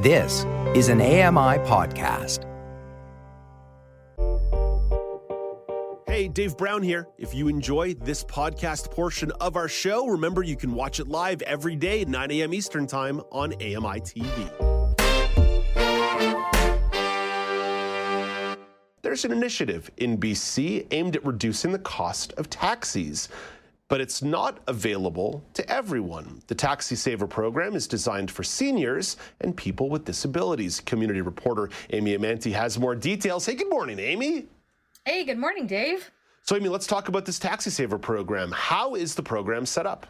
This is an AMI podcast. Hey, Dave Brown here. If you enjoy this podcast portion of our show, remember you can watch it live every day at 9 a.m. Eastern Time on AMI TV. There's an initiative in BC aimed at reducing the cost of taxis but it's not available to everyone. The Taxi Saver program is designed for seniors and people with disabilities. Community reporter Amy Amantea has more details. Hey, good morning, Amy. Hey, good morning, Dave. So, Amy, let's talk about this Taxi Saver program. How is the program set up?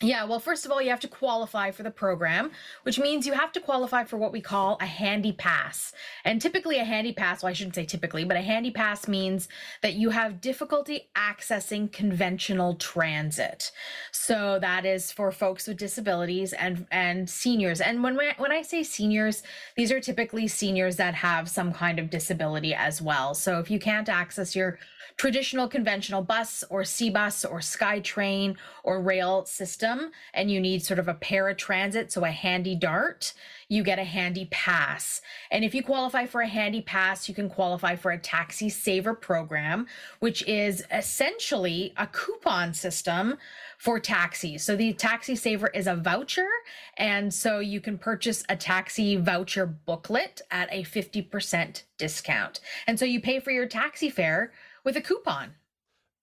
Yeah, well, first of all, you have to qualify for the program, which means you have to qualify for what we call a handy pass. And typically, a handy pass, well, I shouldn't say typically, but a handy pass means that you have difficulty accessing conventional transit. So that is for folks with disabilities and and seniors. And when when I say seniors, these are typically seniors that have some kind of disability as well. So if you can't access your traditional conventional bus or SeaBus or SkyTrain or rail system and you need sort of a paratransit, so a HandyDART, you get a handy pass. And if you qualify for a handy pass, you can qualify for a taxi saver program, which is essentially a coupon system for taxis. So the taxi saver is a voucher. And so you can purchase a taxi voucher booklet at a 50% discount. And so you pay for your taxi fare with a coupon.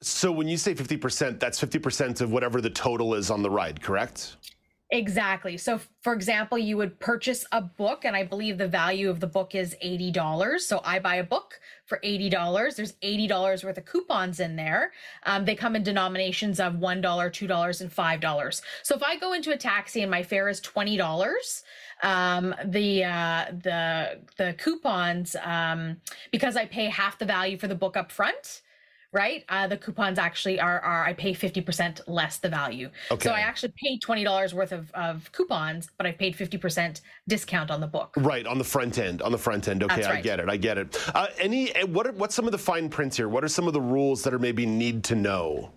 So when you say 50%, that's 50% of whatever the total is on the ride, correct? Exactly. So, for example, you would purchase a book, and I believe the value of the book is $80. So, I buy a book for $80. There's $80 worth of coupons in there. Um, they come in denominations of $1, $2, and $5. So, if I go into a taxi and my fare is $20, um, the uh, the the coupons um, because I pay half the value for the book up front right? Uh, the coupons actually are, are I pay 50% less the value. Okay. So I actually paid $20 worth of, of coupons, but I paid 50% discount on the book. Right, on the front end, on the front end. Okay, right. I get it, I get it. Uh, any, what are, what's some of the fine prints here? What are some of the rules that are maybe need to know?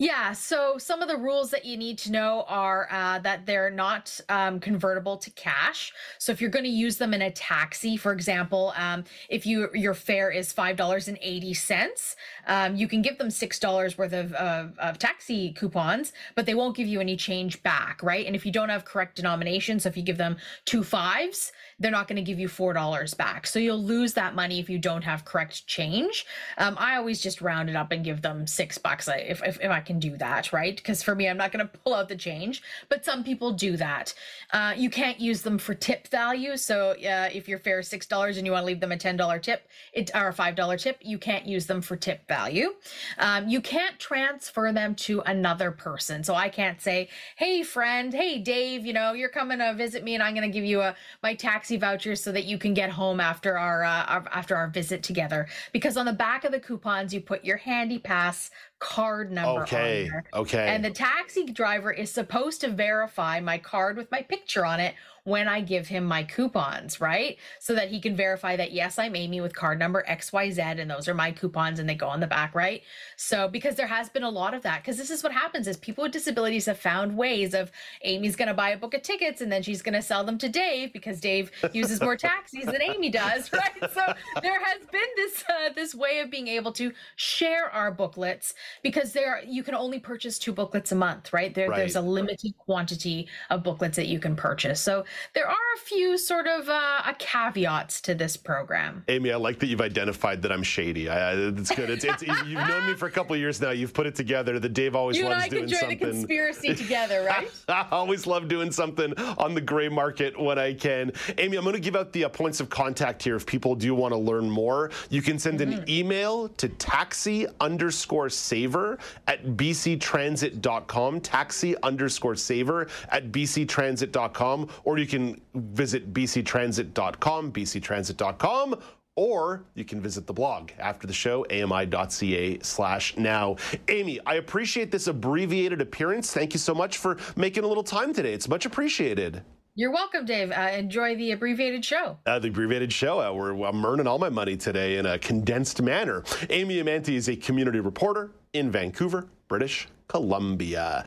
Yeah, so some of the rules that you need to know are uh, that they're not um, convertible to cash. So if you're going to use them in a taxi, for example, um, if you your fare is five dollars and eighty cents, um, you can give them six dollars worth of, of, of taxi coupons, but they won't give you any change back, right? And if you don't have correct denomination, so if you give them two fives, they're not going to give you four dollars back. So you'll lose that money if you don't have correct change. Um, I always just round it up and give them six bucks if if, if I can do that, right? Because for me, I'm not going to pull out the change, but some people do that. Uh, you can't use them for tip value. So uh, if your fare is six dollars and you want to leave them a ten dollar tip, it or a five dollar tip, you can't use them for tip value. Um, you can't transfer them to another person. So I can't say, "Hey, friend, hey, Dave, you know, you're coming to visit me, and I'm going to give you a my taxi voucher so that you can get home after our, uh, our after our visit together." Because on the back of the coupons, you put your handy pass card number okay, on there. Okay. And the taxi driver is supposed to verify my card with my picture on it when I give him my coupons, right? So that he can verify that, yes, I'm Amy with card number XYZ and those are my coupons and they go on the back, right? So, because there has been a lot of that, because this is what happens is people with disabilities have found ways of Amy's going to buy a book of tickets and then she's going to sell them to Dave because Dave uses more taxis than Amy does, right? So there has been this, uh, this way of being able to share our booklets because there, you can only purchase two booklets a month, right? There, right. There's a limited quantity of booklets that you can purchase. So there are a few sort of uh, caveats to this program. Amy, I like that you've identified that I'm shady. I, it's good. It's, it's you've known me for a couple years now. You've put it together. The Dave always you loves and I doing can join something. The conspiracy together, right? I always love doing something on the gray market when I can. Amy, I'm going to give out the uh, points of contact here. If people do want to learn more, you can send mm-hmm. an email to taxi underscore saver at bctransit.com. Taxi underscore saver at bctransit.com, or you can visit bctransit.com, bctransit.com, or you can visit the blog after the show, ami.ca slash now. Amy, I appreciate this abbreviated appearance. Thank you so much for making a little time today. It's much appreciated. You're welcome, Dave. Uh, enjoy the abbreviated show. Uh, the abbreviated show. Uh, we're, I'm earning all my money today in a condensed manner. Amy Amantea is a community reporter in Vancouver, British Columbia.